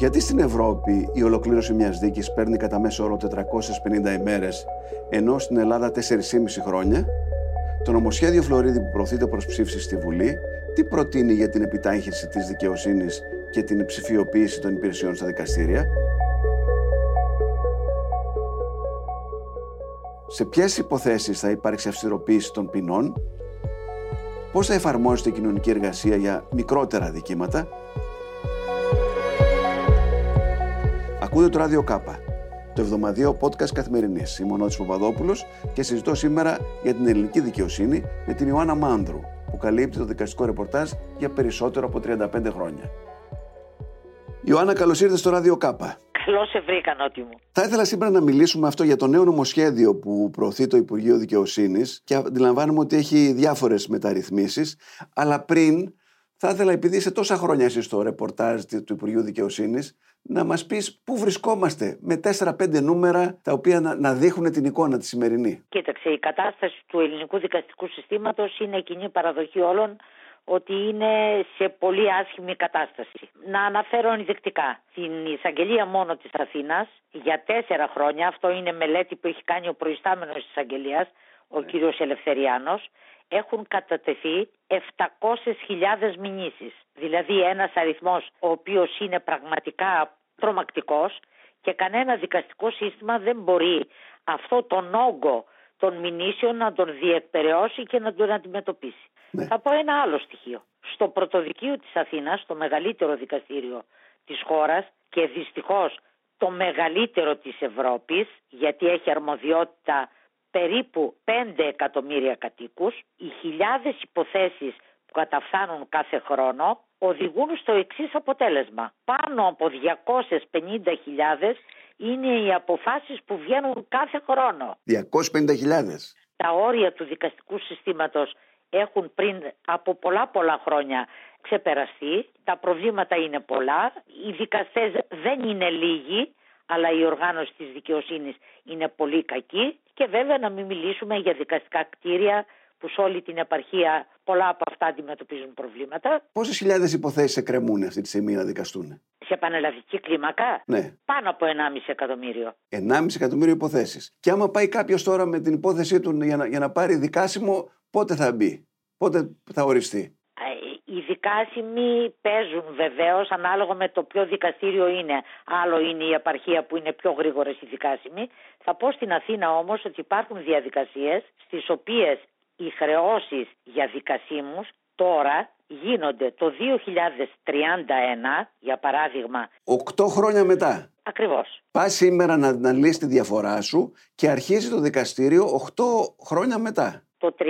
Γιατί στην Ευρώπη η ολοκλήρωση μιας δίκης παίρνει κατά μέσο όρο 450 ημέρες, ενώ στην Ελλάδα 4,5 χρόνια; Το νομοσχέδιο Φλωρίδη που προωθείται προς ψήφιση στη Βουλή, τι προτείνει για την επιτάχυνση της δικαιοσύνης και την ψηφιοποίηση των υπηρεσιών στα δικαστήρια; Σε ποιες υποθέσεις θα υπάρξει αυστηροποίηση των ποινών, πώς θα εφαρμόζεται η κοινωνική εργασία για μικρότερα δικήματα, Ακούτε το ράδιο Κάπα, το εβδομαδιαίο podcast καθημερινής. Είμαι ο Νότης Παπαδόπουλος και συζητώ σήμερα για την ελληνική δικαιοσύνη με την Ιωάννα Μάνδρου, που καλύπτει το δικαστικό ρεπορτάζ για περισσότερο από 35 χρόνια. Ιωάννα, καλώς ήρθατε στο ράδιο Κάπα. Καλώς σε βρήκα, Νότι μου. Θα ήθελα σήμερα να μιλήσουμε αυτό για το νέο νομοσχέδιο που προωθεί το Υπουργείο Δικαιοσύνης και αντιλαμβάνομαι ότι έχει διάφορες μεταρρυθμίσεις. Αλλά πριν, θα ήθελα, επειδή είσαι τόσα χρόνια εσύ στο ρεπορτάζ του Υπουργείου Δικαιοσύνης, να μας πεις πού βρισκόμαστε με 4-5 νούμερα τα οποία να, να δείχνουν την εικόνα τη σημερινή. Κοίταξε, η κατάσταση του ελληνικού δικαστικού συστήματος είναι κοινή παραδοχή όλων ότι είναι σε πολύ άσχημη κατάσταση. Να αναφέρω ενδεικτικά. Στην εισαγγελία μόνο της Αθήνας για τέσσερα χρόνια, αυτό είναι μελέτη που έχει κάνει ο προϊστάμενος της εισαγγελίας, ο κύριος Ελευθεριάνος, έχουν κατατεθεί 700.000 μηνύσεις. Δηλαδή ένας αριθμός ο οποίος είναι πραγματικά τρομακτικός και κανένα δικαστικό σύστημα δεν μπορεί αυτό τον όγκο των μηνύσεων να τον διεκπαιρεώσει και να τον αντιμετωπίσει. Ναι. Θα πω ένα άλλο στοιχείο. Στο πρωτοδικείο της Αθήνας, το μεγαλύτερο δικαστήριο της χώρας και δυστυχώς το μεγαλύτερο της Ευρώπης, γιατί έχει αρμοδιότητα περίπου 5 εκατομμύρια κατοίκους, οι χιλιάδες υποθέσεις που καταφθάνουν κάθε χρόνο οδηγούν στο εξής αποτέλεσμα. Πάνω από 250.000 είναι οι αποφάσεις που βγαίνουν κάθε χρόνο. 250.000. Τα όρια του δικαστικού συστήματος έχουν πριν από πολλά πολλά χρόνια ξεπεραστεί. Τα προβλήματα είναι πολλά. Οι δικαστές δεν είναι λίγοι αλλά η οργάνωση της δικαιοσύνης είναι πολύ κακή και βέβαια να μην μιλήσουμε για δικαστικά κτίρια που σε όλη την επαρχία πολλά από αυτά αντιμετωπίζουν προβλήματα. Πόσες χιλιάδες υποθέσεις εκκρεμούν αυτή τη στιγμή να δικαστούν, Σε πανελλαδική κλίμακα, ναι. πάνω από 1,5 εκατομμύριο. 1,5 εκατομμύριο υποθέσεις. Και άμα πάει κάποιος τώρα με την υπόθεσή του για να, για να πάρει δικάσιμο, πότε θα μπει, πότε θα οριστεί; Οι δικάσιμοι παίζουν βεβαίως ανάλογα με το ποιο δικαστήριο είναι. Άλλο είναι η επαρχία που είναι πιο γρήγορες οι δικάσιμοι. Θα πω στην Αθήνα όμως ότι υπάρχουν διαδικασίες στις οποίες οι χρεώσεις για δικασίμους τώρα γίνονται το 2031, για παράδειγμα. Οκτώ χρόνια μετά. Ακριβώς. Πας σήμερα να, να λύσεις τη διαφορά σου και αρχίζει το δικαστήριο 8 χρόνια μετά το 31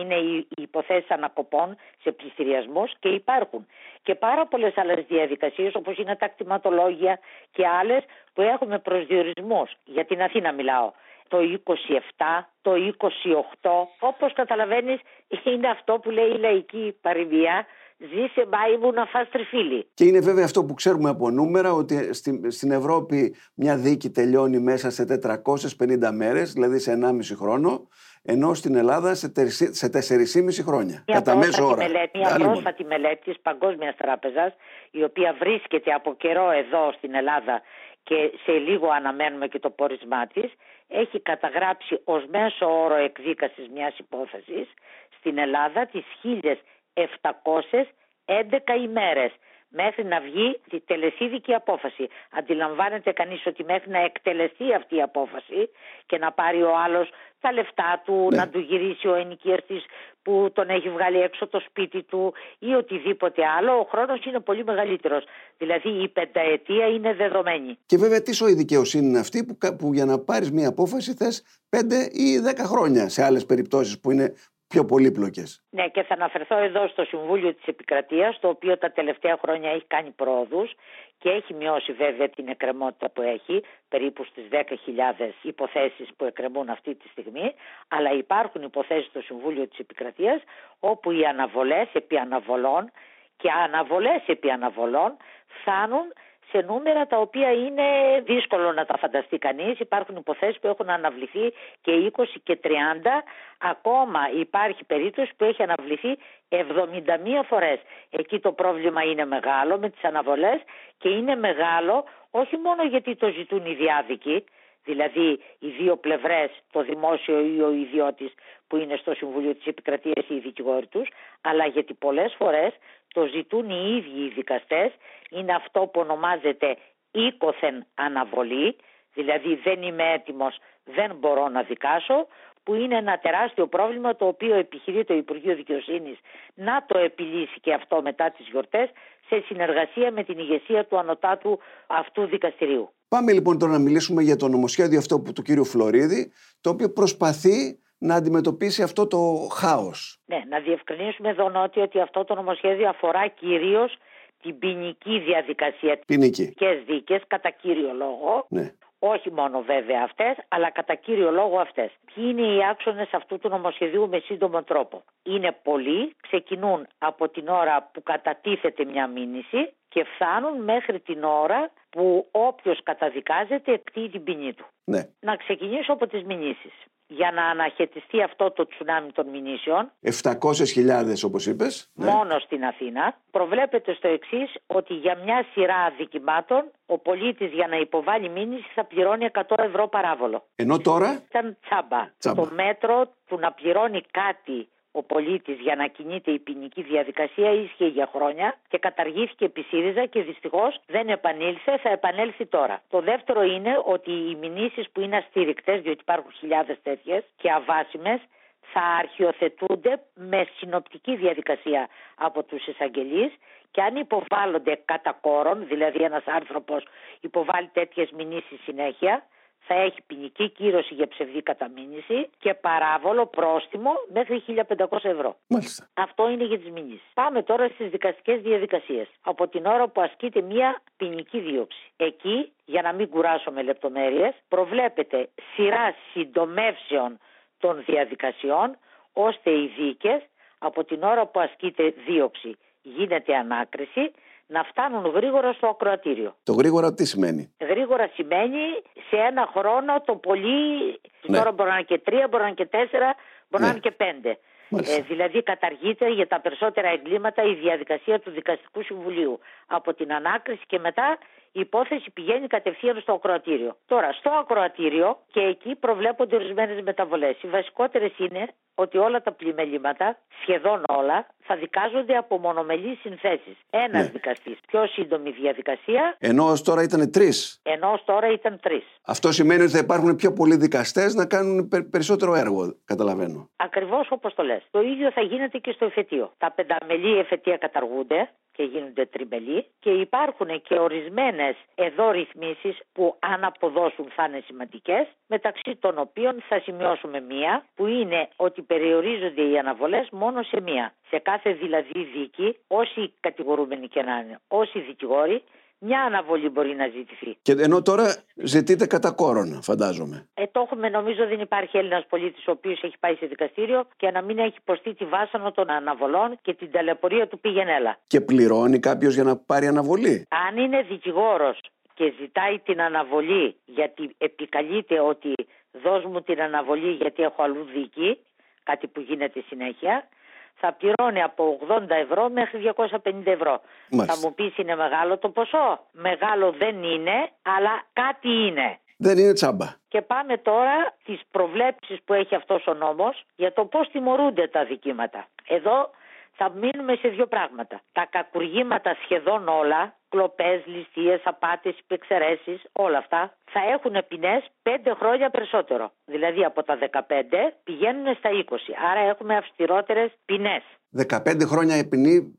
είναι οι υποθέσεις ανακοπών σε πληστηριασμούς και υπάρχουν και πάρα πολλές άλλες διαδικασίες όπως είναι τα κτηματολόγια και άλλες που έχουμε προσδιορισμούς. Για την Αθήνα μιλάω. Το 27, το 28, όπως καταλαβαίνεις είναι αυτό που λέει η λαϊκή παροιμία Ζήσε μπάι να φας τριφύλι. Και είναι βέβαια αυτό που ξέρουμε από νούμερα ότι στην Ευρώπη μια δίκη τελειώνει μέσα σε 450 μέρες, δηλαδή σε 1,5 χρόνο ενώ στην Ελλάδα σε 4,5 χρόνια. Μια κατά μέσο ώρα. Μελέτη, μια πρόσφατη μελέτη της Παγκόσμιας Τράπεζας, η οποία βρίσκεται από καιρό εδώ στην Ελλάδα και σε λίγο αναμένουμε και το πόρισμά της, έχει καταγράψει ως μέσο όρο εκδίκασης μιας υπόθεσης στην Ελλάδα τις 1.711 ημέρες μέχρι να βγει τη τελεσίδικη απόφαση. Αντιλαμβάνεται κανείς ότι μέχρι να εκτελεστεί αυτή η απόφαση και να πάρει ο άλλος τα λεφτά του, ναι. να του γυρίσει ο ενοικιαστής που τον έχει βγάλει έξω το σπίτι του ή οτιδήποτε άλλο, ο χρόνος είναι πολύ μεγαλύτερος. Δηλαδή η πενταετία είναι δεδομένη. Και βέβαια τι σοή δικαιοσύνη είναι αυτή που, που για να πάρεις μια απόφαση θες πέντε ή δέκα χρόνια σε άλλες περιπτώσεις που είναι πιο πολύπλοκες. Ναι, και θα αναφερθώ εδώ στο Συμβούλιο της Επικρατείας, το οποίο τα τελευταία χρόνια έχει κάνει πρόοδους και έχει μειώσει βέβαια την εκκρεμότητα που έχει, περίπου στις 10.000 υποθέσεις που εκκρεμούν αυτή τη στιγμή. Αλλά υπάρχουν υποθέσεις στο Συμβούλιο της Επικρατείας, όπου οι αναβολές επί αναβολών και αναβολές επί αναβολών φτάνουν σε νούμερα τα οποία είναι δύσκολο να τα φανταστεί κανείς. Υπάρχουν υποθέσεις που έχουν αναβληθεί και 20 και 30. Ακόμα υπάρχει περίπτωση που έχει αναβληθεί 71 φορές. Εκεί το πρόβλημα είναι μεγάλο με τις αναβολές και είναι μεγάλο όχι μόνο γιατί το ζητούν οι διάδικοι, δηλαδή οι δύο πλευρές, το δημόσιο ή ο ιδιώτης που είναι στο Συμβουλίο της Επικρατείας ή οι δικηγόροι τους, αλλά γιατί πολλές φορές το ζητούν οι ίδιοι οι δικαστές, είναι αυτό που ονομάζεται οίκοθεν αναβολή, δηλαδή δεν είμαι έτοιμος, δεν μπορώ να δικάσω, που είναι ένα τεράστιο πρόβλημα το οποίο επιχειρεί το Υπουργείο Δικαιοσύνης να το επιλύσει και αυτό μετά τις γιορτές σε συνεργασία με την ηγεσία του ανωτάτου αυτού δικαστηρίου. Πάμε λοιπόν τώρα να μιλήσουμε για το νομοσχέδιο αυτό του κύριου Φλωρίδη, το οποίο προσπαθεί να αντιμετωπίσει αυτό το χάος. Ναι, να διευκρινίσουμε εδώ νότι ότι αυτό το νομοσχέδιο αφορά κυρίως την ποινική διαδικασία, ποινική. τις δίκες κατά κύριο λόγο, ναι. Όχι μόνο βέβαια αυτές, αλλά κατά κύριο λόγο αυτές. Ποιοι είναι οι άξονες αυτού του νομοσχεδίου με σύντομο τρόπο. Είναι πολλοί, ξεκινούν από την ώρα που κατατίθεται μια μήνυση και φτάνουν μέχρι την ώρα που όποιος καταδικάζεται εκτεί την ποινή του. Ναι. Να ξεκινήσω από τις μηνύσεις για να αναχαιτιστεί αυτό το τσουνάμι των μηνύσεων. 700.000 όπως είπες. Ναι. Μόνο στην Αθήνα. Προβλέπεται στο εξής ότι για μια σειρά αδικημάτων ο πολίτης για να υποβάλει μήνυση θα πληρώνει 100 ευρώ παράβολο. Ενώ τώρα... Ήταν τσάμπα. τσάμπα. Το μέτρο του να πληρώνει κάτι ο πολίτης για να κινείται η ποινική διαδικασία ίσχυε για χρόνια και καταργήθηκε επί ΣΥΡΙΖΑ και δυστυχώς δεν επανήλθε, θα επανέλθει τώρα. Το δεύτερο είναι ότι οι μηνύσεις που είναι αστήρικτες, διότι υπάρχουν χιλιάδες τέτοιες και αβάσιμες, θα αρχιοθετούνται με συνοπτική διαδικασία από τους εισαγγελείς και αν υποβάλλονται κατά κόρον, δηλαδή ένας άνθρωπος υποβάλλει τέτοιες μηνύσεις συνέχεια, θα έχει ποινική κύρωση για ψευδή καταμήνυση και παράβολο πρόστιμο μέχρι 1500 ευρώ. Μάλιστα. Αυτό είναι για τις μηνύσεις. Πάμε τώρα στις δικαστικές διαδικασίες. Από την ώρα που ασκείται μία ποινική δίωξη. Εκεί, για να μην κουράσω με λεπτομέρειες, προβλέπεται σειρά συντομεύσεων των διαδικασιών, ώστε οι δίκες από την ώρα που ασκείται δίωξη γίνεται ανάκριση να φτάνουν γρήγορα στο ακροατήριο. Το γρήγορα τι σημαίνει; Γρήγορα σημαίνει σε ένα χρόνο το πολύ, ναι. τώρα μπορεί να είναι και τρία, μπορεί να είναι και τέσσερα, μπορεί ναι. να είναι και πέντε. Ε, δηλαδή καταργείται για τα περισσότερα εγκλήματα η διαδικασία του Δικαστικού Συμβουλίου. Από την ανάκριση και μετά η υπόθεση πηγαίνει κατευθείαν στο ακροατήριο. Τώρα, στο ακροατήριο και εκεί προβλέπονται ορισμένες μεταβολές. Οι βασικότερες είναι ότι όλα τα πλημελήματα, σχεδόν όλα, θα δικάζονται από μονομελείς συνθέσεις. Ένας ναι. δικαστής. Πιο σύντομη διαδικασία. Ενώ ως τώρα ήταν τρεις. Ενώ ως τώρα ήταν τρεις. Αυτό σημαίνει ότι θα υπάρχουν πιο πολλοί δικαστές να κάνουν περισσότερο έργο, καταλαβαίνω. Ακριβώς όπως το λες. Το ίδιο θα γίνεται και στο εφετείο. Τα πενταμελή εφετεία καταργούνται και γίνονται τριμελή και υπάρχουν και ορισμένες εδώ ρυθμίσεις που αν αποδώσουν θα είναι σημαντικές μεταξύ των οποίων θα σημειώσουμε μία που είναι ότι περιορίζονται οι αναβολές μόνο σε μία. Σε κάθε δηλαδή δίκη όσοι κατηγορούμενοι και να είναι, όσοι δικηγόροι μια αναβολή μπορεί να ζητηθεί. Και ενώ τώρα ζητείτε κατά κόρονα, φαντάζομαι. Ε, το έχουμε, νομίζω δεν υπάρχει Έλληνας πολίτης ο οποίος έχει πάει σε δικαστήριο και να μην έχει υποστεί τη βάσανο των αναβολών και την ταλαιπωρία του πήγαινέλα. Και πληρώνει κάποιος για να πάρει αναβολή. Αν είναι δικηγόρος και ζητάει την αναβολή γιατί επικαλείται ότι δώσ' μου την αναβολή γιατί έχω αλλού δίκη, κάτι που γίνεται συνέχεια, θα πληρώνει από 80 ευρώ μέχρι 250 ευρώ. Μάλιστα. Θα μου πεις είναι μεγάλο το ποσό. Μεγάλο δεν είναι, αλλά κάτι είναι. Δεν είναι τσάμπα. Και πάμε τώρα στις προβλέψεις που έχει αυτός ο νόμος για το πώς τιμωρούνται τα δικήματα. Εδώ θα μείνουμε σε δύο πράγματα. Τα κακουργήματα σχεδόν όλα, κλοπές, ληστείες, απάτες, υπεξαιρέσεις, όλα αυτά, θα έχουν ποινές πέντε χρόνια περισσότερο. Δηλαδή από τα 15 πηγαίνουν στα 20. Άρα έχουμε αυστηρότερες ποινές. 15 χρόνια ποινή,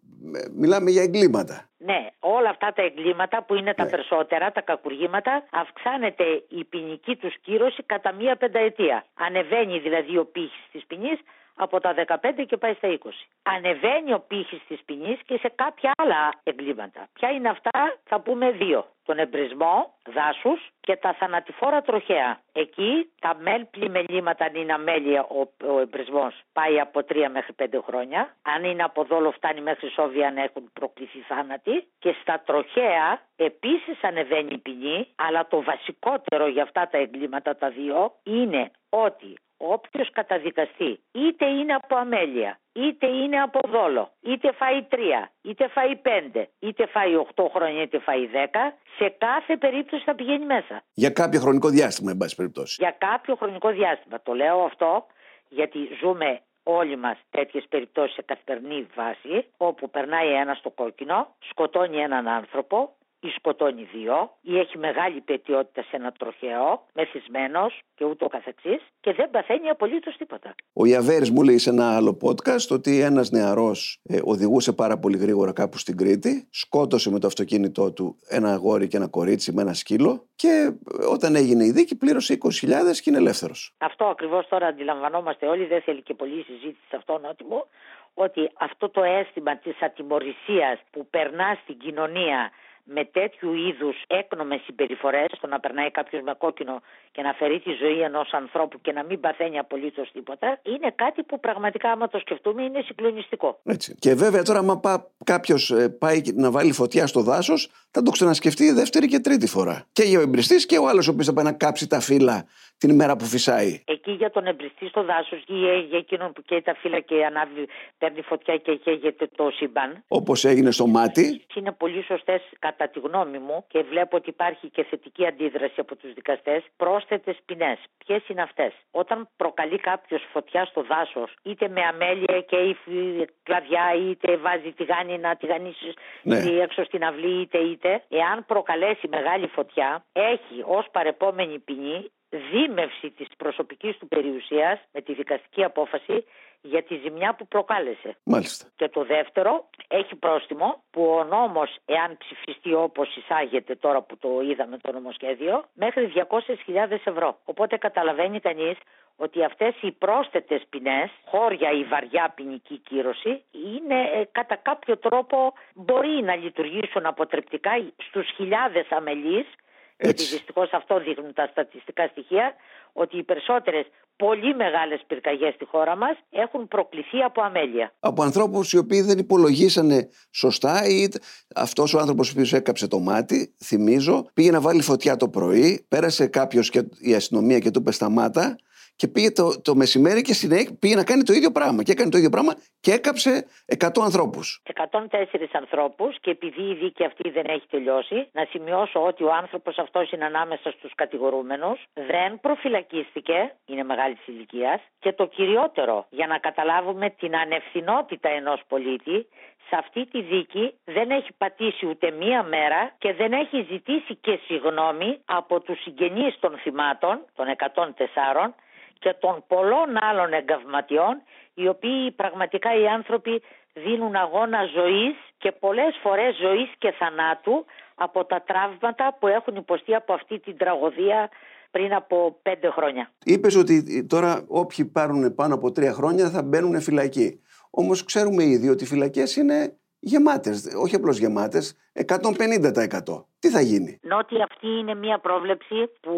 μιλάμε για εγκλήματα. Ναι, όλα αυτά τα εγκλήματα που είναι τα Ναι. περισσότερα, τα κακουργήματα, αυξάνεται η ποινική τους κύρωση κατά μία πενταετία. Ανεβαίνει δηλαδή ο πύχης της ποινής, από τα 15 και πάει στα 20. Ανεβαίνει ο πύχης της ποινής και σε κάποια άλλα εγκλήματα. Ποια είναι αυτά, θα πούμε δύο. Τον εμπρισμό δάσους και τα θανατηφόρα τροχέα. Εκεί τα μέλ πλημελήματα, αν είναι αμέλεια ο, ο εμπρισμός, πάει από 3 μέχρι 5 χρόνια. Αν είναι από δόλο, φτάνει μέχρι σόβια αν έχουν προκληθεί θάνατοι. Και στα τροχέα επίσης ανεβαίνει η ποινή, αλλά το βασικότερο για αυτά τα εγκλήματα τα δύο είναι ότι όποιος καταδικαστεί είτε είναι από αμέλεια, είτε είναι από δόλο, είτε φάει τρία, είτε φάει πέντε, είτε φάει οχτώ χρόνια, είτε φάει δέκα, σε κάθε περίπτωση θα πηγαίνει μέσα. Για κάποιο χρονικό διάστημα, εν πάση περιπτώσει. Για κάποιο χρονικό διάστημα. Το λέω αυτό γιατί ζούμε όλοι μας τέτοιες περιπτώσεις σε καθημερινή βάση όπου περνάει ένας στο κόκκινο, σκοτώνει έναν άνθρωπο, ή σκοτώνει δύο ή έχει μεγάλη πετιότητα σε ένα τροχαίο, μεθυσμένος και ούτω καθεξής και δεν παθαίνει απολύτως τίποτα. Ο Ιαβέρης μου λέει σε ένα άλλο podcast ότι ένας νεαρός ε, οδηγούσε πάρα πολύ γρήγορα κάπου στην Κρήτη, σκότωσε με το αυτοκίνητό του ένα αγόρι και ένα κορίτσι με ένα σκύλο και ε, όταν έγινε η δίκη πλήρωσε 20.000 και είναι ελεύθερος. Αυτό ακριβώς τώρα αντιλαμβανόμαστε όλοι, δεν θέλει και πολλή συζήτηση σε αυτό νότιμο, ότι αυτό το αίσθημα της ατιμορρησίας που περνά στην κοινωνία με τέτοιου είδους έκνομες συμπεριφορές, το να περνάει κάποιος με κόκκινο και να φερεί τη ζωή ενός ανθρώπου και να μην παθαίνει απολύτως τίποτα, είναι κάτι που πραγματικά, άμα το σκεφτούμε, είναι συγκλονιστικό. Έτσι. Και βέβαια τώρα, άμα κάποιος ε, πάει να βάλει φωτιά στο δάσος, θα το ξανασκεφτεί δεύτερη και τρίτη φορά. Και για ο εμπριστής και ο άλλος ο οποίος θα πάει να κάψει τα φύλλα την ημέρα που φυσάει. Εκεί για τον εμπριστή στο δάσος ή για εκείνον που καίει τα φύλλα και ανάβει, παίρνει φωτιά και καίγεται το σύμπαν. Όπως έγινε στο μάτι. Είναι πολύ σωστές κατά τη γνώμη μου και βλέπω ότι υπάρχει και θετική αντίδραση από τους δικαστές. Πρόσθετες ποινές. Ποιες είναι αυτές; Όταν προκαλεί κάποιος φωτιά στο δάσος, είτε με αμέλεια και η κλαδιά, είτε βάζει τηγάνι να τηγανίσει ναι. έξω στην αυλή, είτε είτε, εάν προκαλέσει μεγάλη φωτιά, έχει ως παρεπόμενη ποινή δίμευση της προσωπικής του περιουσίας με τη δικαστική απόφαση για τη ζημιά που προκάλεσε. Μάλιστα. Και το δεύτερο έχει πρόστιμο που ο νόμος εάν ψηφιστεί όπως εισάγεται τώρα που το είδαμε το νομοσχέδιο μέχρι 200.000 ευρώ. Οπότε καταλαβαίνει κανείς ότι αυτές οι πρόσθετες ποινές, χώρια ή βαριά ποινική κύρωση, είναι ε, κατά κάποιο τρόπο μπορεί να λειτουργήσουν αποτρεπτικά στους χιλιάδες αμελείς γιατί δυστυχώς αυτό δείχνουν τα στατιστικά στοιχεία, ότι οι περισσότερες πολύ μεγάλες πυρκαγιές στη χώρα μας έχουν προκληθεί από αμέλεια. Από ανθρώπους οι οποίοι δεν υπολογίσανε σωστά ή αυτός ο άνθρωπος ο οποίος έκαψε το μάτι, θυμίζω, πήγε να βάλει φωτιά το πρωί, πέρασε κάποιος και η αστυνομία και του είπε σταμάτα και πήγε το, το μεσημέρι και συνέχεια πήγε να κάνει το ίδιο πράγμα. Και έκανε το ίδιο πράγμα και έκαψε 100 ανθρώπους. 104 ανθρώπους και επειδή η δίκη αυτή δεν έχει τελειώσει, να σημειώσω ότι ο άνθρωπος αυτός είναι ανάμεσα στους κατηγορούμενους, δεν προφυλακίστηκε, είναι μεγάλης ηλικίας. Και το κυριότερο, για να καταλάβουμε την ανευθυνότητα ενός πολίτη, σε αυτή τη δίκη δεν έχει πατήσει ούτε μία μέρα και δεν έχει ζητήσει και συγγνώμη από τους συγγενείς των θυμάτων, των 104, και των πολλών άλλων εγκαυματιών οι οποίοι πραγματικά οι άνθρωποι δίνουν αγώνα ζωής και πολλές φορές ζωής και θανάτου από τα τραύματα που έχουν υποστεί από αυτή την τραγωδία πριν από πέντε χρόνια. Είπες ότι τώρα όποιοι πάρουν πάνω από τρία χρόνια θα μπαίνουν φυλακή. Όμως ξέρουμε ήδη ότι οι φυλακές είναι γεμάτες, όχι απλώς γεμάτες, 150%. Τι θα γίνει; Νότι αυτή είναι μια πρόβλεψη που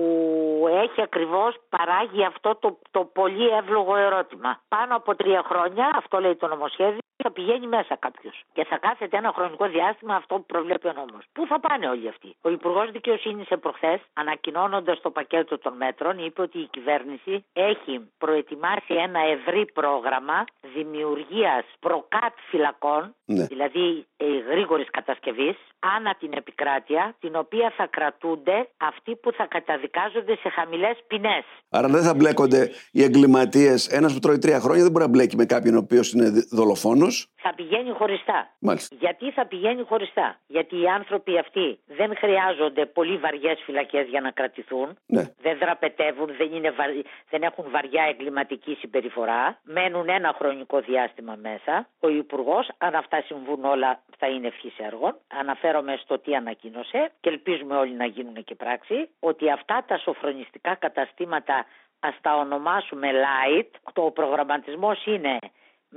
έχει ακριβώς παράγει αυτό το, το πολύ εύλογο ερώτημα. Πάνω από τρία χρόνια, αυτό λέει το νομοσχέδιο, θα πηγαίνει μέσα κάποιος. Και θα κάθεται ένα χρονικό διάστημα αυτό που προβλέπει ο νόμος. Πού θα πάνε όλοι αυτοί; Ο Υπουργός Δικαιοσύνης επροχθές, ανακοινώνοντας το πακέτο των μέτρων, είπε ότι η κυβέρνηση έχει προετοιμάσει ένα ευρύ πρόγραμμα δημιουργίας προκάτ φυλακών, ναι. δηλαδή ε, γρήγορης κατασκευής, άνα την επικράτεια, την οποία θα κρατούνται αυτοί που θα καταδικάζονται σε χαμηλές ποινές. Άρα δεν θα μπλέκονται οι εγκληματίες. Ένας που τρώει τρία χρόνια δεν μπορεί να μπλέκει με κάποιον ο οποίος είναι δολοφόνος. Θα πηγαίνει χωριστά. Μάλιστα. Γιατί θα πηγαίνει χωριστά; Γιατί οι άνθρωποι αυτοί δεν χρειάζονται πολύ βαριές φυλακές για να κρατηθούν. Ναι. Δεν δραπετεύουν, δεν, είναι δεν έχουν βαριά εγκληματική συμπεριφορά. Μένουν ένα χρονικό διάστημα μέσα. Ο Υπουργός, αν αυτά συμβούν όλα, θα είναι ευχής έργων. Αναφέρομαι στο τι ανακοίνωσε και ελπίζουμε όλοι να γίνουν και πράξη. Ότι αυτά τα σοφρονιστικά καταστήματα ας τα ονομάσουμε light, το προγραμματισμός είναι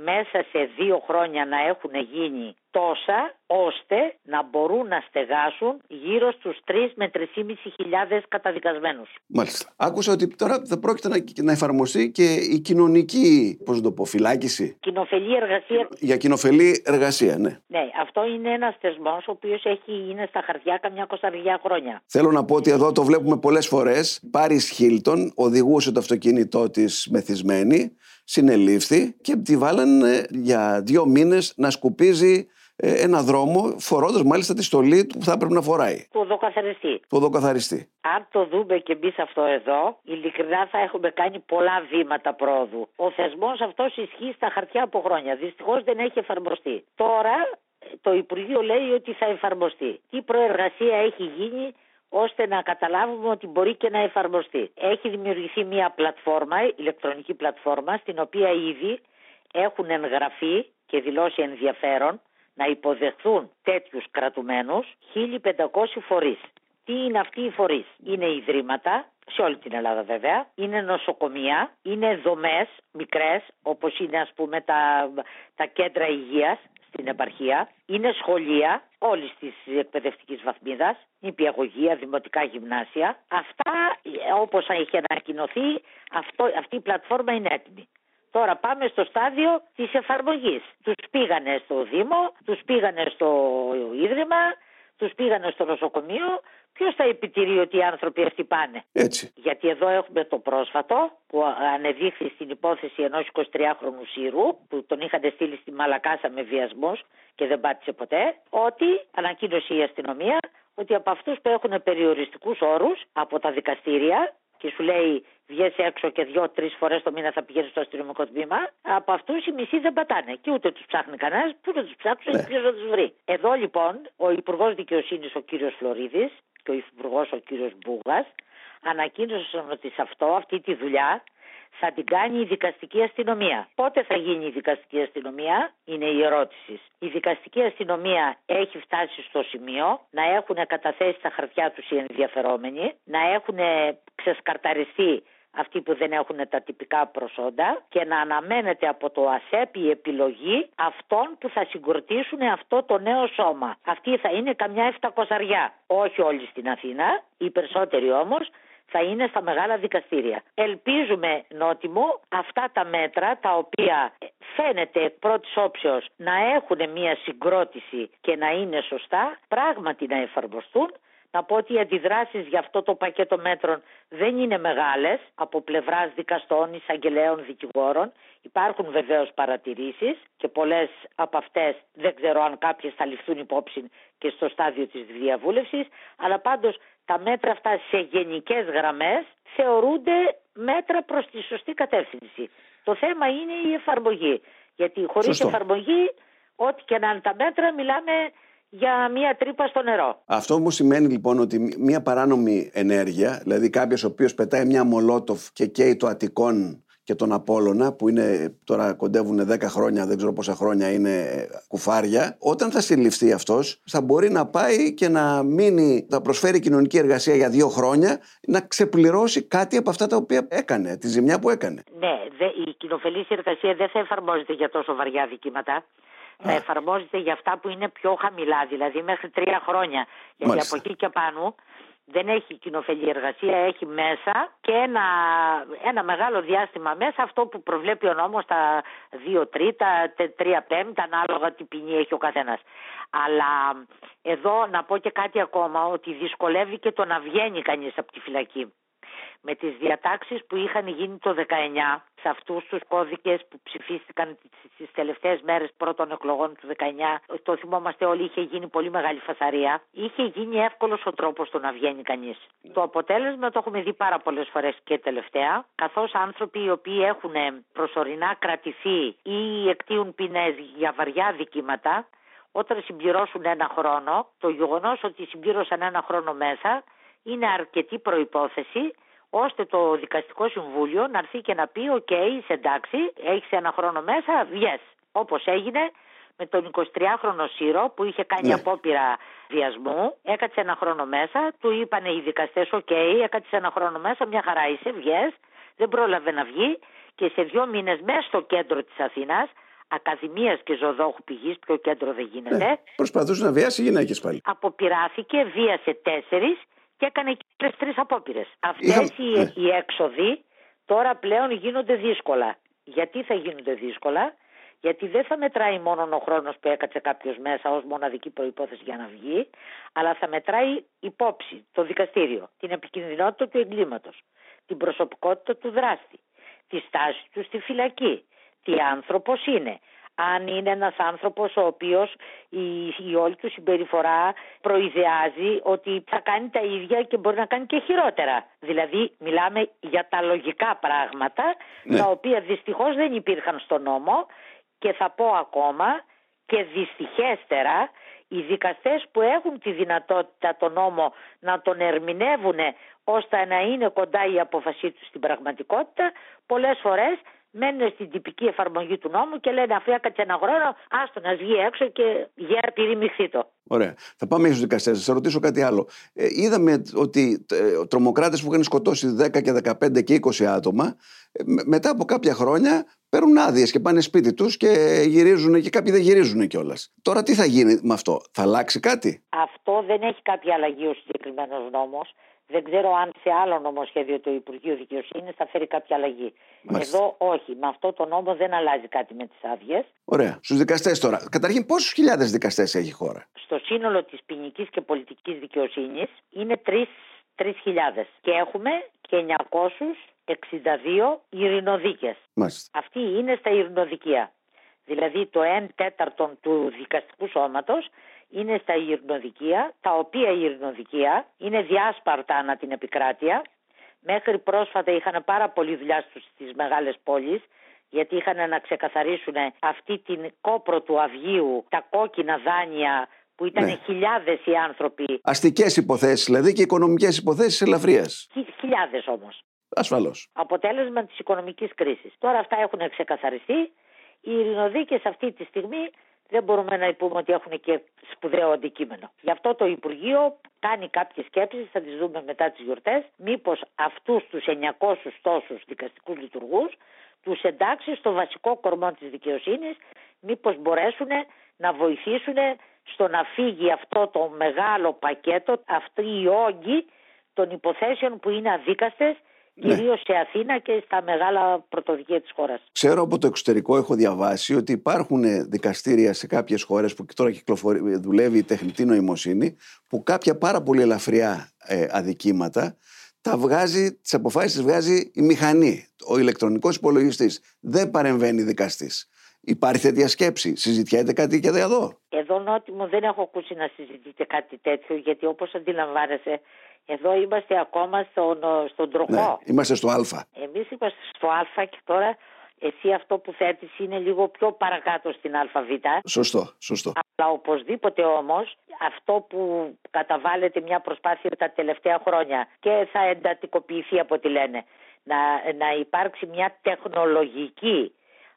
μέσα σε δύο χρόνια να έχουν γίνει τόσα ώστε να μπορούν να στεγάσουν γύρω στους 3 με 3.500 χιλιάδες καταδικασμένους. Μάλιστα. Άκουσα ότι τώρα θα πρόκειται να, να εφαρμοστεί και η κοινωνική, πώς το πω, φυλάκιση. Κοινοφελή εργασία. Για κοινοφελή εργασία, ναι. Ναι, αυτό είναι ένας θεσμός ο οποίος έχει, είναι στα χαρτιά καμιά κοσταριά χρόνια. Θέλω να πω ότι εδώ το βλέπουμε πολλές φορές. Πάρη Χίλτον οδηγούσε το αυτοκίνητό της μεθυσμένη συνελήφθη και τη βάλανε για δύο μήνες να σκουπίζει ε, ένα δρόμο, φορώντας μάλιστα τη στολή που θα έπρεπε να φοράει. Του οδοκαθαριστή. Του οδοκαθαριστή. Αν το δούμε και μπει αυτό εδώ, ειλικρινά θα έχουμε κάνει πολλά βήματα πρόοδου. Ο θεσμός αυτός ισχύει στα χαρτιά από χρόνια. Δυστυχώς δεν έχει εφαρμοστεί. Τώρα το Υπουργείο λέει ότι θα εφαρμοστεί. Τι προεργασία έχει γίνει ώστε να καταλάβουμε ότι μπορεί και να εφαρμοστεί. Έχει δημιουργηθεί μια πλατφόρμα, ηλεκτρονική πλατφόρμα, στην οποία ήδη έχουν εγγραφεί και δηλώσει ενδιαφέρον να υποδεχθούν τέτοιους κρατουμένους 1500 φορείς. Τι είναι αυτοί οι φορείς; Είναι ιδρύματα, σε όλη την Ελλάδα βέβαια, είναι νοσοκομεία, είναι δομές μικρές όπως είναι ας πούμε τα, τα κέντρα υγείας στην επαρχία, είναι σχολεία όλης της εκπαιδευτικής βαθμίδας, νηπιαγωγεία, δημοτικά γυμνάσια. Αυτά όπως έχει ανακοινωθεί, αυτό, αυτή η πλατφόρμα είναι έτοιμη. Τώρα πάμε στο στάδιο της εφαρμογής. Τους πήγανε στο Δήμο, τους πήγανε στο Ίδρυμα, τους πήγανε στο νοσοκομείο. Ποιος θα επιτηρεί ότι οι άνθρωποι αυτοί πάνε; Έτσι. Γιατί εδώ έχουμε το πρόσφατο που ανεδείχθη στην υπόθεση ενός 23χρονου Σύρου που τον είχαν στείλει στη Μαλακάσα με βιασμούς και δεν πάτησε ποτέ ότι ανακοίνωσε η αστυνομία ότι από αυτούς που έχουν περιοριστικούς όρους από τα δικαστήρια και σου λέει βγες έξω και δυο-τρεις φορές το μήνα θα πηγαίνεις στο αστυνομικό τμήμα, από αυτούς οι μισοί δεν πατάνε. Και ούτε τους ψάχνει κανένας, πού να τους ψάξουν, ναι. ποιος να τους βρει. Εδώ λοιπόν ο Υπουργός Δικαιοσύνης ο κύριος Φλωρίδης και ο Υπουργός ο κύριος Μπούγας ανακοίνωσαν ότι σε αυτό, αυτή τη δουλειά, θα την κάνει η δικαστική αστυνομία. Πότε θα γίνει η δικαστική αστυνομία, είναι η ερώτηση. Η δικαστική αστυνομία έχει φτάσει στο σημείο να έχουν καταθέσει τα χαρτιά τους οι ενδιαφερόμενοι, να έχουν ξεσκαρταριστεί αυτοί που δεν έχουν τα τυπικά προσόντα και να αναμένεται από το ΑΣΕΠ η επιλογή αυτών που θα συγκροτήσουν αυτό το νέο σώμα. Αυτή θα είναι καμιά 700 όχι όλοι στην Αθήνα, οι περισσότεροι όμως θα είναι στα μεγάλα δικαστήρια. Ελπίζουμε, Νότιμο, αυτά τα μέτρα τα οποία φαίνεται εκ πρώτης όψεως να έχουν μια συγκρότηση και να είναι σωστά, πράγματι να εφαρμοστούν να πω ότι οι αντιδράσεις για αυτό το πακέτο μέτρων δεν είναι μεγάλες από πλευράς δικαστών, εισαγγελέων, δικηγόρων. Υπάρχουν βεβαίως παρατηρήσεις και πολλές από αυτές δεν ξέρω αν κάποιες θα ληφθούν υπόψη και στο στάδιο της διαβούλευσης. Αλλά πάντως τα μέτρα αυτά σε γενικές γραμμές θεωρούνται μέτρα προς τη σωστή κατεύθυνση. Το θέμα είναι η εφαρμογή. Γιατί χωρίς εφαρμογή, ό,τι και να είναι τα μέτρα, μιλάμε για μία τρύπα στο νερό. Αυτό όμως σημαίνει λοιπόν ότι μία παράνομη ενέργεια, δηλαδή κάποιος ο οποίος πετάει μια μολότοφ και καίει το Αττικόν και τον Απόλλωνα που είναι τώρα κοντεύουν 10 χρόνια, δεν ξέρω πόσα χρόνια είναι κουφάρια. Όταν θα συλληφθεί αυτός, θα μπορεί να πάει και να μείνει, θα προσφέρει κοινωνική εργασία για δύο χρόνια, να ξεπληρώσει κάτι από αυτά τα οποία έκανε, τη ζημιά που έκανε. Ναι, η κοινοφελής εργασία δεν θα εφαρμόζεται για τόσο βαριά δικήματα θα εφαρμόζεται για αυτά που είναι πιο χαμηλά, δηλαδή μέχρι τρία χρόνια. Γιατί από εκεί και πάνω δεν έχει κοινοφελή εργασία, έχει μέσα και ένα, ένα μεγάλο διάστημα μέσα αυτό που προβλέπει ο νόμος τα δύο τρίτα, τρία πέμπτα, ανάλογα τι ποινή έχει ο καθένας. Αλλά εδώ να πω και κάτι ακόμα, ότι δυσκολεύει και το να βγαίνει κανείς από τη φυλακή με τις διατάξεις που είχαν γίνει το 19 σε αυτούς τους κώδικες που ψηφίστηκαν τις τελευταίες μέρες πρώτων εκλογών του 19 το θυμόμαστε όλοι είχε γίνει πολύ μεγάλη φασαρία. Είχε γίνει εύκολος ο τρόπος το να βγαίνει κανείς. Το αποτέλεσμα το έχουμε δει πάρα πολλές φορές και τελευταία καθώς άνθρωποι οι οποίοι έχουν προσωρινά κρατηθεί ή εκτίουν ποινές για βαριά δικήματα όταν συμπληρώσουν ένα χρόνο το γεγονός ότι συμπλήρωσαν ένα χρόνο μέσα είναι αρκετή προϋπόθεση ώστε το δικαστικό συμβούλιο να έρθει και να πει «ΟΚ, είσαι εντάξει, έχεις ένα χρόνο μέσα, βγες». Όπως έγινε με τον 23χρονο Σύρο που είχε κάνει ναι. απόπειρα βιασμού, έκατσε ένα χρόνο μέσα, του είπανε οι δικαστές «ΟΚ, έκατσε ένα χρόνο μέσα, μια χαρά είσαι, βγες». δεν πρόλαβε να βγει και σε δύο μήνες μέσα στο κέντρο της Αθήνας Ακαδημίας και Ζωδόχου Πηγής, πιο κέντρο δεν γίνεται. Ε, προσπαθούσε να βιάσει γυναίκες πάλι. Αποπειράθηκε, βίασε τέσσερις και έκανε και άλλες τρεις απόπειρες. Αυτές οι, ναι. οι έξοδοι τώρα πλέον γίνονται δύσκολα. Γιατί θα γίνονται δύσκολα, γιατί δεν θα μετράει μόνο ο χρόνος που έκατσε κάποιος μέσα ως μοναδική προπόθεση για να βγει, αλλά θα μετράει υπόψη το δικαστήριο, την επικινδυνότητα του εγκλήματος, την προσωπικότητα του δράστη, τη στάση του στη φυλακή, τι άνθρωπος είναι. Αν είναι ένας άνθρωπος ο οποίος η, η όλη του συμπεριφορά προειδεάζει ότι θα κάνει τα ίδια και μπορεί να κάνει και χειρότερα. Δηλαδή μιλάμε για τα λογικά πράγματα ναι. τα οποία δυστυχώς δεν υπήρχαν στον νόμο και θα πω ακόμα και δυστυχέστερα οι δικαστές που έχουν τη δυνατότητα τον νόμο να τον ερμηνεύουν ώστε να είναι κοντά η αποφασή τους στην πραγματικότητα πολλές φορές μένουν στην τυπική εφαρμογή του νόμου και λένε αφού έκατσε ένα χρόνο, άστο να βγει έξω και γέρα πυρήμιχθεί το. Ωραία. Θα πάμε στους δικαστές. Θα ρωτήσω κάτι άλλο. Ε, είδαμε ότι ε, τρομοκράτες που είχαν σκοτώσει 10 και 15 και 20 άτομα, ε, μετά από κάποια χρόνια παίρνουν άδειες και πάνε σπίτι τους και γυρίζουν και κάποιοι δεν γυρίζουν κιόλας. Τώρα τι θα γίνει με αυτό, θα αλλάξει κάτι; Αυτό δεν έχει κάποια αλλαγή ο συγκεκριμένος νόμος. Δεν ξέρω αν σε άλλο νομοσχέδιο του Υπουργείου Δικαιοσύνης θα φέρει κάποια αλλαγή. Μάλιστα. Εδώ όχι. Με αυτό το νόμο δεν αλλάζει κάτι με τις άδειες. Ωραία. Στους δικαστές τώρα. Καταρχήν, πόσους χιλιάδες δικαστές έχει η χώρα; Στο σύνολο της ποινικής και πολιτικής δικαιοσύνης είναι 3.000 και έχουμε και 962 ειρηνοδίκες. Αυτοί είναι στα ειρηνοδικεία. Δηλαδή το 1 τέταρτο του δικαστικού σώματος είναι στα ειρηνοδικεία, τα οποία η ειρηνοδικεία είναι διάσπαρτα ανά την επικράτεια. Μέχρι πρόσφατα είχαν πάρα πολλή δουλειά στις μεγάλες πόλεις, γιατί είχαν να ξεκαθαρίσουν αυτή την κόπρο του Αυγίου, τα κόκκινα δάνεια που ήταν ναι. χιλιάδες οι άνθρωποι. Αστικές υποθέσεις δηλαδή και οικονομικές υποθέσεις ελαφρεία. Χιλιάδες όμως. Ασφαλώς. Αποτέλεσμα της οικονομικής κρίσης. Τώρα αυτά έχουν ξεκαθαριστεί. Οι ειρηνοδίκες αυτή τη στιγμή δεν μπορούμε να πούμε ότι έχουν και σπουδαίο αντικείμενο. Γι' αυτό το Υπουργείο κάνει κάποιες σκέψεις, θα τις δούμε μετά τις γιορτές, μήπως αυτούς τους 900 τόσους δικαστικούς λειτουργούς τους εντάξει στο βασικό κορμό της δικαιοσύνης, μήπως μπορέσουν να βοηθήσουν στο να φύγει αυτό το μεγάλο πακέτο, αυτοί οι όγκοι των υποθέσεων που είναι αδίκαστες ναι. Κυρίως σε Αθήνα και στα μεγάλα πρωτοδικεία της χώρας. Ξέρω από το εξωτερικό, έχω διαβάσει ότι υπάρχουν δικαστήρια σε κάποιες χώρες που τώρα κυκλοφορεί, δουλεύει η τεχνητή νοημοσύνη, που κάποια πάρα πολύ ελαφριά ε, αδικήματα τα βγάζει, τις αποφάσεις τις βγάζει η μηχανή, ο ηλεκτρονικός υπολογιστής. Δεν παρεμβαίνει δικαστής. Υπάρχει τέτοια σκέψη, συζητιέται κάτι και εδώ. Εδώ νότιμο δεν έχω ακούσει να συζητείτε κάτι τέτοιο, γιατί όπως αντιλαμβάνεσαι, εδώ είμαστε ακόμα στον, στον τροχό. Ναι, είμαστε στο Α. Εμείς είμαστε στο Α και τώρα εσύ αυτό που θέτεις είναι λίγο πιο παρακάτω στην ΑΒ. Σωστό, σωστό. Αλλά οπωσδήποτε όμως αυτό που καταβάλλεται μια προσπάθεια τα τελευταία χρόνια και θα εντατικοποιηθεί από ό,τι λένε να, να υπάρξει μια τεχνολογική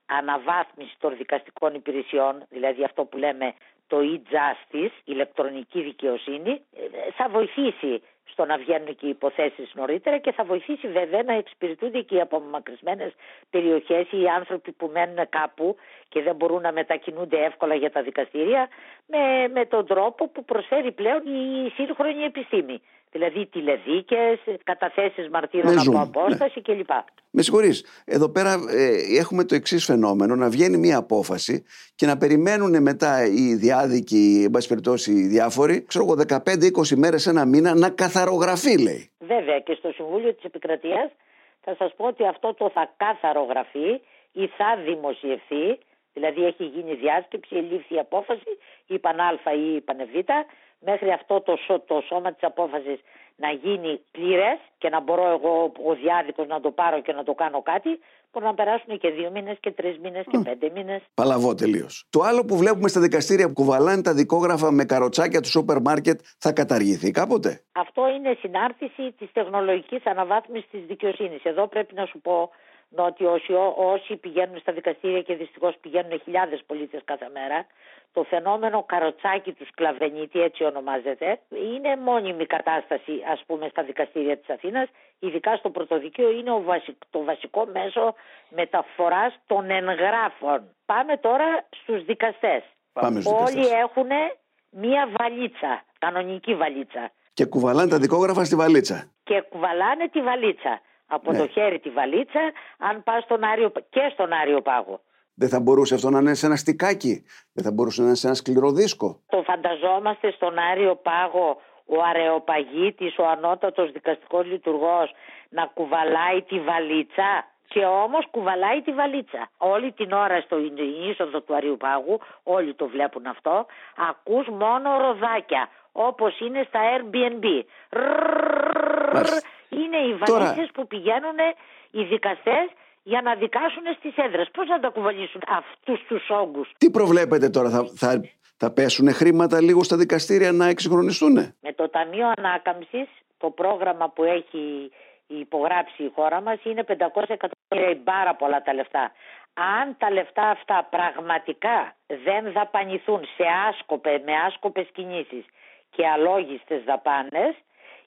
αναβάθμιση των δικαστικών υπηρεσιών, δηλαδή αυτό που λέμε το e-justice, ηλεκτρονική δικαιοσύνη, ε, θα βοηθήσει στο να βγαίνουν και οι υποθέσεις νωρίτερα και θα βοηθήσει βέβαια να εξυπηρετούνται και οι απομακρυσμένες περιοχές ή οι άνθρωποι που μένουν κάπου και δεν μπορούν να μετακινούνται εύκολα για τα δικαστήρια με, με τον τρόπο που προσφέρει πλέον η σύγχρονη επιστήμη. Δηλαδή τηλεδίκες, καταθέσεις μαρτύρων από ναι. απόσταση ναι. κλπ. Με συγχωρείς, εδώ πέρα ε, έχουμε το εξής φαινόμενο, να βγαίνει μια απόφαση και να περιμένουν μετά οι διάδικοι, εν πάση περιπτώσει οι διάφοροι, ξέρω εγώ 15-20 μέρες ένα μήνα να καθαρογραφεί λέει. Βέβαια και στο Συμβούλιο της Επικρατείας θα σας πω ότι αυτό το θα καθαρογραφεί ή θα δημοσιευθεί, δηλαδή έχει γίνει διάσκεψη, ελήφθη η απόφαση, είπαν Α ή είπαν Β, μέχρι αυτό το, το σώμα της απόφασης να γίνει πλήρες και να μπορώ εγώ ο διάδικος να το πάρω και να το κάνω κάτι, μπορεί να περάσουν και δύο μήνες και τρεις μήνες και πέντε μήνες. Παλαβό τελείως. Το άλλο που βλέπουμε στα δικαστήρια που κουβαλάνε τα δικόγραφα με καροτσάκια του σούπερ μάρκετ θα καταργηθεί κάποτε; Αυτό είναι συνάρτηση της τεχνολογικής αναβάθμισης της δικαιοσύνης. Εδώ πρέπει να σου πω ότι όσοι, όσοι πηγαίνουν στα δικαστήρια και δυστυχώς πηγαίνουν χιλιάδες πολίτες κάθε μέρα, το φαινόμενο καροτσάκι του σκλαβενίτη, έτσι ονομάζεται, είναι μόνιμη κατάσταση ας πούμε στα δικαστήρια της Αθήνας, ειδικά στο πρωτοδικείο είναι ο το βασικό μέσο μεταφοράς των εγγράφων. Πάμε τώρα στους δικαστές. Πάμε Όλοι έχουν μία βαλίτσα, κανονική βαλίτσα. Και κουβαλάνε τα δικόγραφα στη βαλίτσα. Και κουβαλάνε τη βαλίτσα. Από ναι. το χέρι τη βαλίτσα, αν πας στον Άριο, και στον Άριο Πάγο. Δεν θα μπορούσε αυτό να είναι σε ένα στικάκι, δεν θα μπορούσε να είναι σε ένα σκληρό δίσκο. Το φανταζόμαστε στον Άριο Πάγο ο αρεοπαγίτης, ο ανώτατος δικαστικός λειτουργός να κουβαλάει τη βαλίτσα και όμως κουβαλάει τη βαλίτσα. Όλη την ώρα στο είσοδο του Αριού Πάγου, όλοι το βλέπουν αυτό, ακούς μόνο ροδάκια όπως είναι στα Airbnb. Είναι οι βαλίτσες που πηγαίνουν οι δικαστές για να δικάσουν στις έδρες. Πώς θα τα κουβαλήσουν αυτούς τους όγκους; Τι προβλέπετε τώρα, θα, θα, θα πέσουν χρήματα λίγο στα δικαστήρια να εξυγχρονιστούν. Με το Ταμείο Ανάκαμψης, το πρόγραμμα που έχει υπογράψει η χώρα μας είναι 500 εκατομμύρια, πάρα πολλά τα λεφτά. Αν τα λεφτά αυτά πραγματικά δεν δαπανηθούν σε άσκοπε, με άσκοπες κινήσεις και αλόγιστες δαπάνες,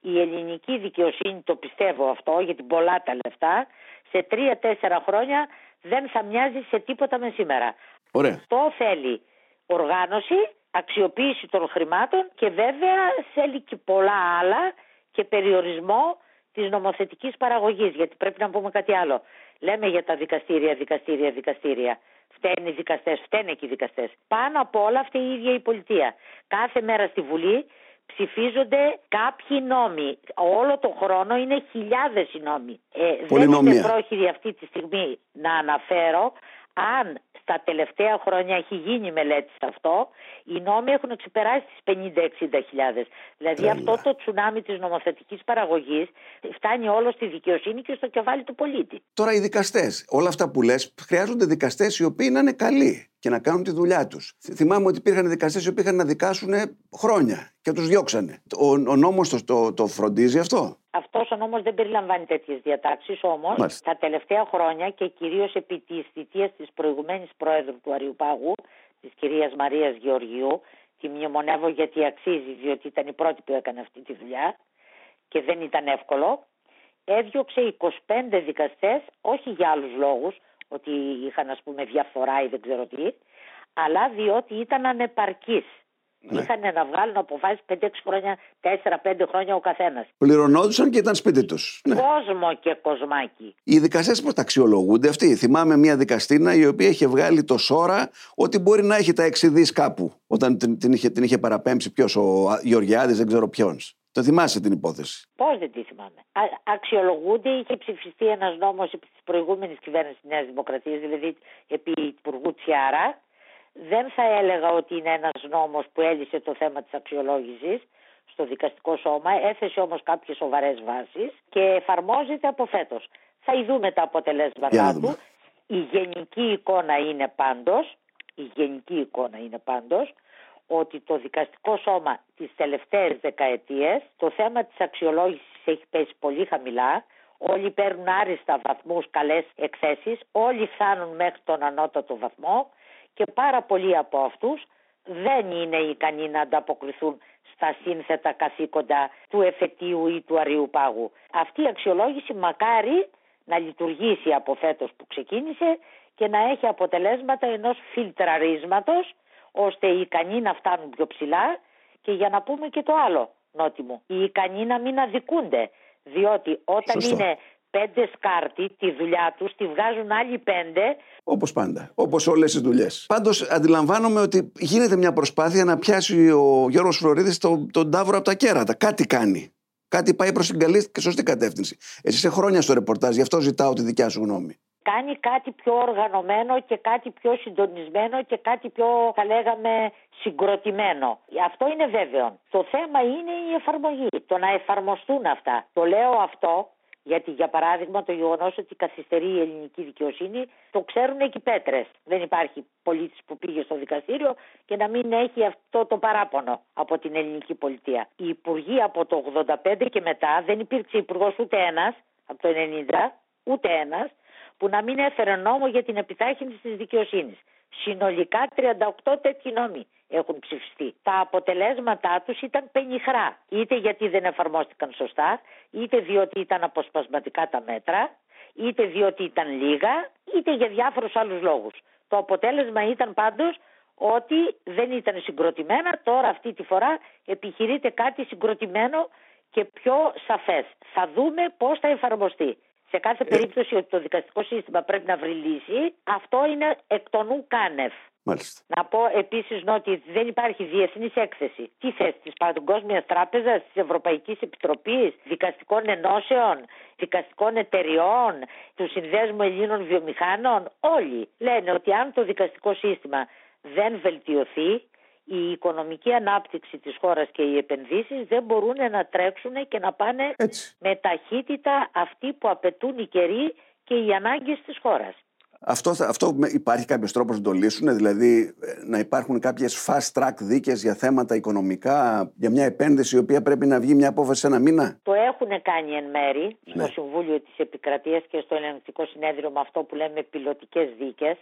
η ελληνική δικαιοσύνη, το πιστεύω αυτό, γιατί πολλά τα λεφτά, σε τρία-τέσσερα χρόνια δεν θα μοιάζει σε τίποτα με σήμερα. Ωραία. Αυτό θέλει οργάνωση, αξιοποίηση των χρημάτων και βέβαια θέλει και πολλά άλλα και περιορισμό της νομοθετικής παραγωγής. Γιατί πρέπει να πούμε κάτι άλλο. Λέμε για τα δικαστήρια, δικαστήρια, δικαστήρια. Φταίνουν οι δικαστές, φταίνε και οι δικαστές. Πάνω από όλα αυτή η ίδια η πολιτεία. Κάθε μέρα στη Βουλή ψηφίζονται κάποιοι νόμοι. Όλο το χρόνο είναι χιλιάδες οι νόμοι. Ε, δεν είμαι πρόχειρη αυτή τη στιγμή να αναφέρω αν στα τελευταία χρόνια έχει γίνει μελέτη σε αυτό, οι νόμοι έχουν ξεπεράσει τις 50-60 χιλιάδες. Δηλαδή αυτό το τσουνάμι της νομοθετικής παραγωγής φτάνει όλο στη δικαιοσύνη και στο κεφάλι του πολίτη. Τώρα οι δικαστές, όλα αυτά που λες, χρειάζονται δικαστές οι οποίοι να είναι καλοί και να κάνουν τη δουλειά τους. Θυμάμαι ότι υπήρχαν δικαστές οι οποίοι είχαν να δικάσουν χρόνια και τους διώξανε. Ο, ο νόμος το, το, το φροντίζει αυτό; Αυτός ο νόμος δεν περιλαμβάνει τέτοιες διατάξεις, όμως τα τελευταία χρόνια και κυρίως επί της θητείας της προηγουμένης πρόεδρου του Αριουπάγου, της κυρίας Μαρίας Γεωργιού, τη μνημονεύω γιατί αξίζει, διότι ήταν η πρώτη που έκανε αυτή τη δουλειά και δεν ήταν εύκολο. Έδιωξε 25 δικαστές, όχι για άλλους λόγους, ότι είχαν ας πούμε διαφορά ή δεν ξέρω τι, αλλά διότι ήταν ανεπαρκείς. Ναι. Είχαν να βγάλουν αποφάσει 5-6 χρόνια, 4-5 χρόνια ο καθένας. Πληρωνόντουσαν και ήταν σπίτι του. Ναι. Κόσμο και κοσμάκι. Οι δικαστές πώς ταξιολογούνται αυτοί; Θυμάμαι μια δικαστήνα η οποία είχε βγάλει το σώρα ότι μπορεί να έχει τα εξειδεί κάπου. Όταν την, την, είχε, την είχε παραπέμψει ποιος, ο Γεωργιάδης, δεν ξέρω ποιον. Το θυμάσαι την υπόθεση; Πώς δεν τη θυμάμαι. Α, αξιολογούνται, είχε ψηφιστεί ένας νόμος επί της προηγούμενης κυβέρνησης της Νέας Δημοκρατίας, δηλαδή επί Υπουργού Τσιάρα. Δεν θα έλεγα ότι είναι ένας νόμος που έλυσε το θέμα της αξιολόγησης στο δικαστικό σώμα, έθεσε όμως κάποιες σοβαρές βάσεις και εφαρμόζεται από φέτος. Θα ειδούμε τα αποτελέσματά του. Η γενική εικόνα είναι πάντως, η γενική εικόνα είναι πάντως ότι το δικαστικό σώμα τις τελευταίες δεκαετίες το θέμα της αξιολόγησης έχει πέσει πολύ χαμηλά. Όλοι παίρνουν άριστα βαθμούς, καλές εκθέσεις, όλοι φτάνουν μέχρι τον ανώτατο βαθμό και πάρα πολλοί από αυτούς δεν είναι ικανοί να ανταποκριθούν στα σύνθετα καθήκοντα του εφετείου ή του αριού πάγου. Αυτή η αξιολόγηση μακάρι να λειτουργήσει από φέτος που ξεκίνησε και να έχει αποτελέσματα ενός φιλτραρίσματος ώστε οι ικανοί να φτάνουν πιο ψηλά και για να πούμε και το άλλο νότιμο, οι ικανοί να μην αδικούνται. Διότι όταν είναι πέντε σκάρτη τη δουλειά τους, τη βγάζουν άλλοι πέντε. Όπως πάντα. Όπως όλες τις δουλειές. Πάντως αντιλαμβάνομαι ότι γίνεται μια προσπάθεια να πιάσει ο Γιώργος Φλωρίδης τον, τον τάβρο από τα κέρατα. Κάτι κάνει. Κάτι πάει προς την καλή και σωστή κατεύθυνση. Εσύ είσαι χρόνια στο ρεπορτάζ, γι' αυτό ζητάω τη δικιά σου γνώμη κάνει κάτι πιο οργανωμένο και κάτι πιο συντονισμένο και κάτι πιο θα λέγαμε συγκροτημένο. Αυτό είναι βέβαιο. Το θέμα είναι η εφαρμογή, το να εφαρμοστούν αυτά. Το λέω αυτό γιατί για παράδειγμα το γεγονός ότι καθυστερεί η ελληνική δικαιοσύνη το ξέρουν εκεί πέτρες. Δεν υπάρχει πολίτης που πήγε στο δικαστήριο και να μην έχει αυτό το παράπονο από την ελληνική πολιτεία. Οι υπουργοί από το 85 και μετά δεν υπήρξε υπουργός ούτε ένας από το 90, ούτε ένας που να μην έφερε νόμο για την επιτάχυνση της δικαιοσύνης. Συνολικά 38 τέτοιοι νόμοι έχουν ψηφιστεί. Τα αποτελέσματά τους ήταν πενιχρά. Είτε γιατί δεν εφαρμόστηκαν σωστά, είτε διότι ήταν αποσπασματικά τα μέτρα, είτε διότι ήταν λίγα, είτε για διάφορους άλλους λόγους. Το αποτέλεσμα ήταν πάντως ότι δεν ήταν συγκροτημένα, τώρα αυτή τη φορά επιχειρείται κάτι συγκροτημένο και πιο σαφές. Θα δούμε πώς θα εφαρμοστεί. Σε κάθε ε. περίπτωση ότι το δικαστικό σύστημα πρέπει να βρει λύση, αυτό είναι εκ των ου κάνευ. Μάλιστα. Να πω επίσης ότι δεν υπάρχει διεθνής έκθεση. Τι θέση τη Παγκόσμια Τράπεζα, της Ευρωπαϊκής Επιτροπής, δικαστικών ενώσεων, δικαστικών εταιριών, του Συνδέσμου Ελλήνων Βιομηχάνων; Όλοι λένε ότι αν το δικαστικό σύστημα δεν βελτιωθεί, η οικονομική ανάπτυξη της χώρας και οι επενδύσεις δεν μπορούν να τρέξουν και να πάνε με ταχύτητα αυτή που απαιτούν οι καιροί και οι ανάγκες της χώρας. Αυτό, αυτό υπάρχει κάποιος τρόπος να το λύσουν, δηλαδή ε, να υπάρχουν κάποιες fast track δίκες για θέματα οικονομικά, για μια επένδυση η οποία πρέπει να βγει μια απόφαση σε ένα μήνα; Το έχουν κάνει εν μέρη στο ναι. Συμβούλιο της Επικρατείας και στο Ελεγκτικό Συνέδριο με αυτό που λέμε πιλωτικές δίκες.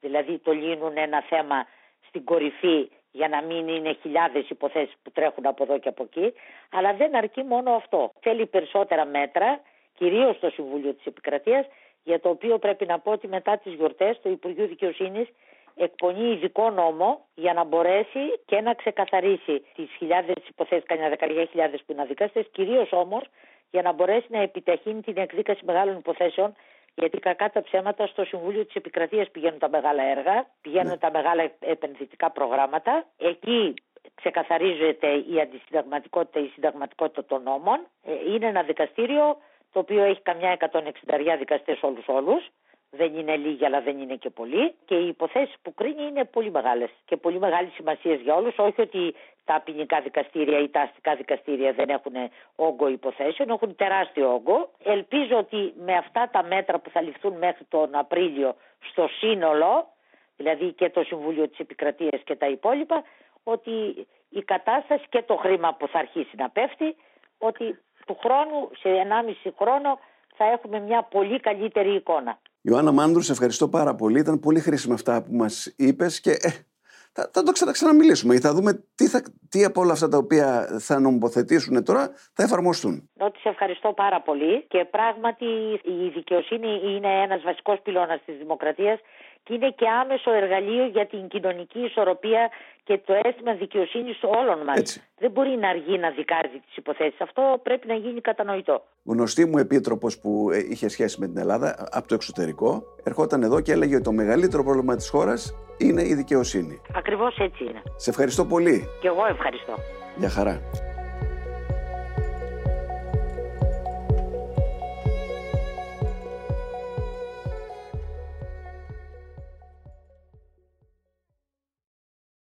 Δηλαδή το λύνουν ένα θέμα στην κορυφή για να μην είναι χιλιάδες υποθέσεις που τρέχουν από εδώ και από εκεί. Αλλά δεν αρκεί μόνο αυτό. Θέλει περισσότερα μέτρα, κυρίως στο Συμβούλιο της Επικρατείας, για το οποίο πρέπει να πω ότι μετά τις γιορτές το Υπουργείο Δικαιοσύνης εκπονεί ειδικό νόμο για να μπορέσει και να ξεκαθαρίσει τις χιλιάδες υποθέσεις, κανένα δεκαετία χιλιάδες που είναι αδικάστε, κυρίως όμως για να μπορέσει να επιταχύνει την εκδίκαση μεγάλων υποθέσεων γιατί κακά τα ψέματα στο Συμβούλιο της Επικρατείας πηγαίνουν τα μεγάλα έργα, πηγαίνουν ναι. τα μεγάλα επενδυτικά προγράμματα. Εκεί ξεκαθαρίζεται η αντισυνταγματικότητα, η συνταγματικότητα των νόμων. Ε, είναι ένα δικαστήριο το οποίο έχει καμιά 160 δικαστές όλους όλους. Δεν είναι λίγοι, αλλά δεν είναι και πολλοί. Και οι υποθέσεις που κρίνει είναι πολύ μεγάλες και πολύ μεγάλης σημασίας για όλους. Όχι ότι τα ποινικά δικαστήρια ή τα αστικά δικαστήρια δεν έχουν όγκο υποθέσεων, έχουν τεράστιο όγκο. Ελπίζω ότι με αυτά τα μέτρα που θα ληφθούν μέχρι τον Απρίλιο στο σύνολο, δηλαδή και το Συμβούλιο της Επικρατείας και τα υπόλοιπα, ότι η κατάσταση και το χρήμα που θα αρχίσει να πέφτει, ότι του χρόνου, σε 1,5 χρόνο, θα έχουμε μια πολύ καλύτερη εικόνα. Ιωάννα Μάνδρου, σε ευχαριστώ πάρα πολύ. Ήταν πολύ χρήσιμα αυτά που μας είπες και ε, θα, θα το ξανα, ξαναμιλήσουμε θα δούμε τι, θα, τι από όλα αυτά τα οποία θα νομοποθετήσουν τώρα θα εφαρμοστούν. Ότι σε ευχαριστώ πάρα πολύ και πράγματι η δικαιοσύνη είναι ένας βασικός πυλώνας της δημοκρατίας και είναι και άμεσο εργαλείο για την κοινωνική ισορροπία και το αίσθημα δικαιοσύνης όλων μας. Δεν μπορεί να αργεί να δικάζει τις υποθέσεις. Αυτό πρέπει να γίνει κατανοητό. Γνωστή μου επίτροπος που ε, είχε σχέση με την Ελλάδα από το εξωτερικό, ερχόταν εδώ και έλεγε ότι το μεγαλύτερο πρόβλημα της χώρας είναι η δικαιοσύνη. Ακριβώς έτσι είναι. Σε ευχαριστώ πολύ. Και εγώ ευχαριστώ. Γεια χαρά.